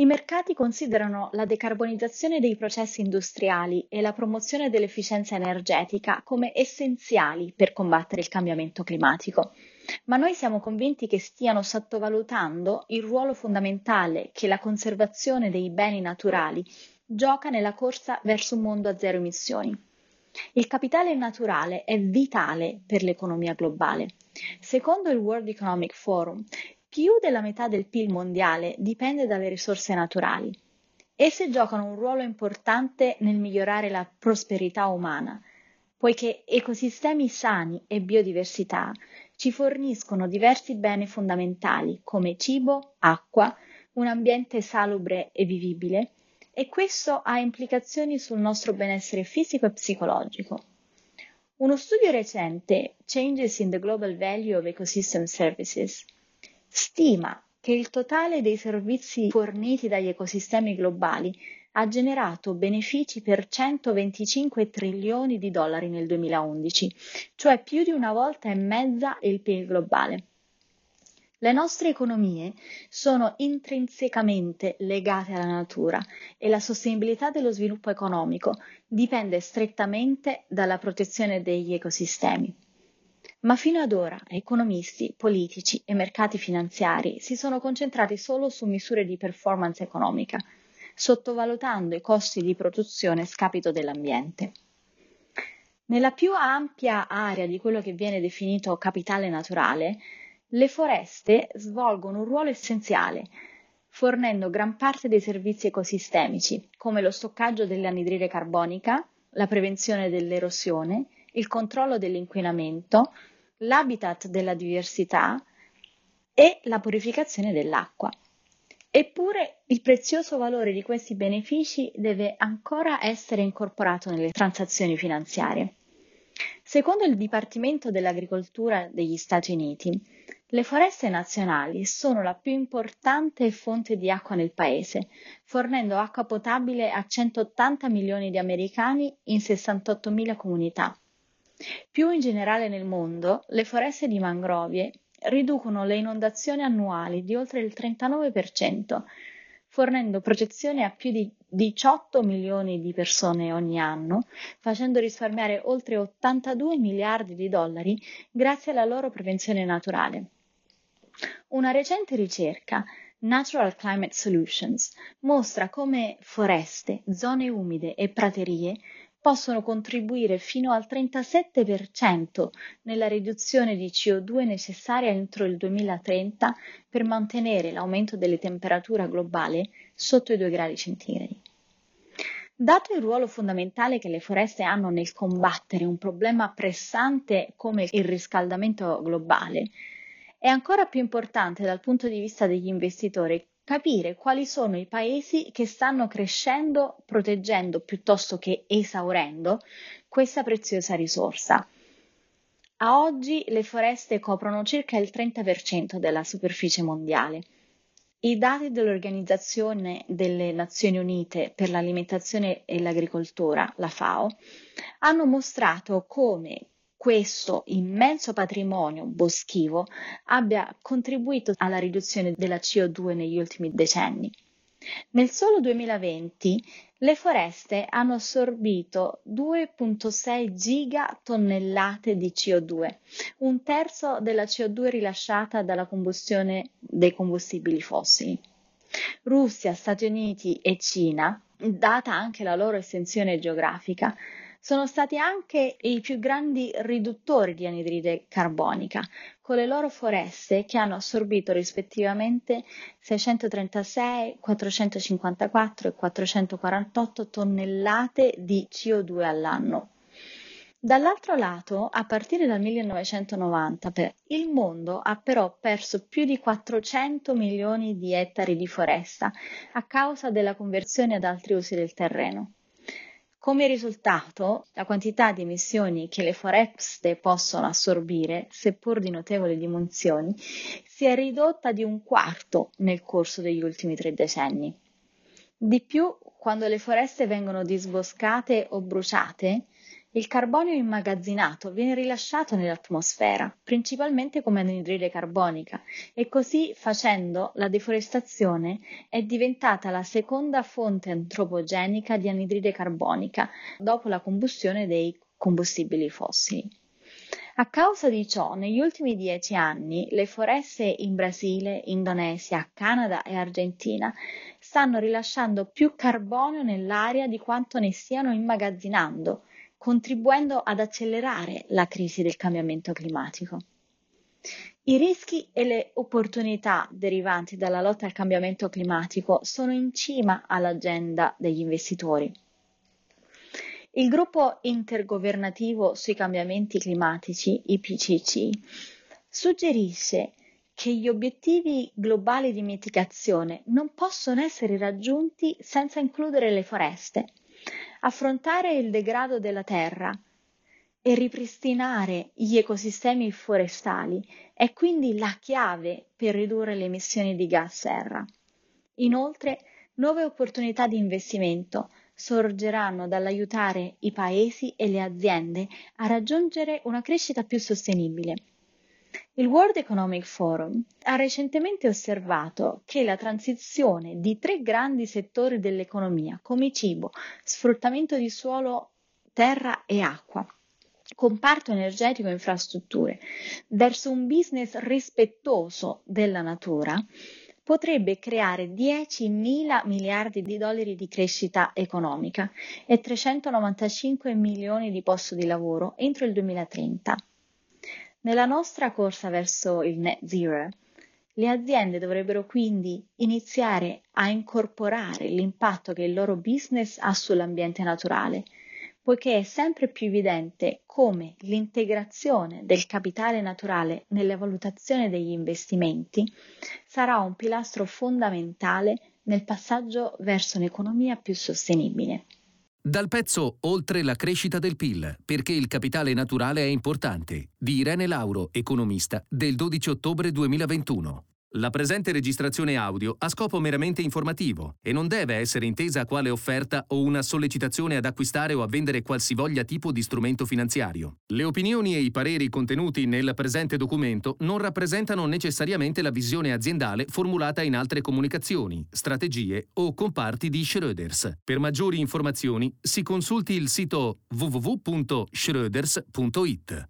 I mercati considerano la decarbonizzazione dei processi industriali e la promozione dell'efficienza energetica come essenziali per combattere il cambiamento climatico, ma noi siamo convinti che stiano sottovalutando il ruolo fondamentale che la conservazione dei beni naturali gioca nella corsa verso un mondo a zero emissioni. Il capitale naturale è vitale per l'economia globale. Secondo il World Economic Forum, più della metà del PIL mondiale dipende dalle risorse naturali. Esse giocano un ruolo importante nel migliorare la prosperità umana, poiché ecosistemi sani e biodiversità ci forniscono diversi beni fondamentali come cibo, acqua, un ambiente salubre e vivibile, e questo ha implicazioni sul nostro benessere fisico e psicologico. Uno studio recente, Changes in the Global Value of Ecosystem Services, stima che il totale dei servizi forniti dagli ecosistemi globali ha generato benefici per 125 trilioni di dollari nel 2011, cioè più di una volta e mezza il PIL globale. Le nostre economie sono intrinsecamente legate alla natura e la sostenibilità dello sviluppo economico dipende strettamente dalla protezione degli ecosistemi. Ma fino ad ora economisti, politici e mercati finanziari si sono concentrati solo su misure di performance economica, sottovalutando i costi di produzione a scapito dell'ambiente. Nella più ampia area di quello che viene definito capitale naturale, le foreste svolgono un ruolo essenziale, fornendo gran parte dei servizi ecosistemici, come lo stoccaggio dell'anidride carbonica, la prevenzione dell'erosione, il controllo dell'inquinamento, l'habitat della diversità e la purificazione dell'acqua. Eppure il prezioso valore di questi benefici deve ancora essere incorporato nelle transazioni finanziarie. Secondo il Dipartimento dell'Agricoltura degli Stati Uniti, le foreste nazionali sono la più importante fonte di acqua nel paese, fornendo acqua potabile a 180 milioni di americani in 68.000 comunità. Più in generale nel mondo, le foreste di mangrovie riducono le inondazioni annuali di oltre il 39%, fornendo protezione a più di 18 milioni di persone ogni anno, facendo risparmiare oltre 82 miliardi di dollari grazie alla loro prevenzione naturale. Una recente ricerca Natural Climate Solutions mostra come foreste, zone umide e praterie possono contribuire fino al 37% nella riduzione di CO2 necessaria entro il 2030 per mantenere l'aumento delle temperature globali sotto i 2 gradi centigradi. Dato il ruolo fondamentale che le foreste hanno nel combattere un problema pressante come il riscaldamento globale, è ancora più importante dal punto di vista degli investitori capire quali sono i paesi che stanno crescendo, proteggendo piuttosto che esaurendo questa preziosa risorsa. A oggi le foreste coprono circa il 30% della superficie mondiale. I dati dell'Organizzazione delle Nazioni Unite per l'alimentazione e l'agricoltura, la FAO, hanno mostrato come questo immenso patrimonio boschivo abbia contribuito alla riduzione della CO2 negli ultimi decenni. Nel solo 2020 le foreste hanno assorbito 2,6 gigatonnellate di CO2, un terzo della CO2 rilasciata dalla combustione dei combustibili fossili. Russia, Stati Uniti e Cina, data anche la loro estensione geografica, sono stati anche i più grandi riduttori di anidride carbonica, con le loro foreste che hanno assorbito rispettivamente 636, 454 e 448 tonnellate di CO2 all'anno. Dall'altro lato, a partire dal 1990, il mondo ha però perso più di 400 milioni di ettari di foresta a causa della conversione ad altri usi del terreno. Come risultato, la quantità di emissioni che le foreste possono assorbire, seppur di notevoli dimensioni, si è ridotta di un quarto nel corso degli ultimi tre decenni. Di più, quando le foreste vengono disboscate o bruciate, il carbonio immagazzinato viene rilasciato nell'atmosfera, principalmente come anidride carbonica, e così facendo la deforestazione è diventata la seconda fonte antropogenica di anidride carbonica dopo la combustione dei combustibili fossili. A causa di ciò, negli ultimi dieci anni le foreste in Brasile, Indonesia, Canada e Argentina stanno rilasciando più carbonio nell'aria di quanto ne stiano immagazzinando, contribuendo ad accelerare la crisi del cambiamento climatico. I rischi e le opportunità derivanti dalla lotta al cambiamento climatico sono in cima all'agenda degli investitori. Il gruppo intergovernativo sui cambiamenti climatici, IPCC, suggerisce che gli obiettivi globali di mitigazione non possono essere raggiunti senza includere le foreste affrontare il degrado della terra e ripristinare gli ecosistemi forestali è quindi la chiave per ridurre le emissioni di gas serra. Inoltre, nuove opportunità di investimento sorgeranno dall'aiutare i paesi e le aziende a raggiungere una crescita più sostenibile. Il World Economic Forum ha recentemente osservato che la transizione di tre grandi settori dell'economia, come cibo, sfruttamento di suolo, terra e acqua, comparto energetico e infrastrutture, verso un business rispettoso della natura, potrebbe creare 10 mila miliardi di dollari di crescita economica e 395 milioni di posti di lavoro entro il 2030. Nella nostra corsa verso il net zero, le aziende dovrebbero quindi iniziare a incorporare l'impatto che il loro business ha sull'ambiente naturale, poiché è sempre più evidente come l'integrazione del capitale naturale nella valutazione degli investimenti sarà un pilastro fondamentale nel passaggio verso un'economia più sostenibile. Dal pezzo Oltre la crescita del PIL, perché il capitale naturale è importante, di Irene Lauro, economista, del 12 ottobre 2021. La presente registrazione audio ha scopo meramente informativo e non deve essere intesa quale offerta o una sollecitazione ad acquistare o a vendere qualsivoglia tipo di strumento finanziario. Le opinioni e i pareri contenuti nel presente documento non rappresentano necessariamente la visione aziendale formulata in altre comunicazioni, strategie o comparti di Schröders. Per maggiori informazioni si consulti il sito www.schröders.it.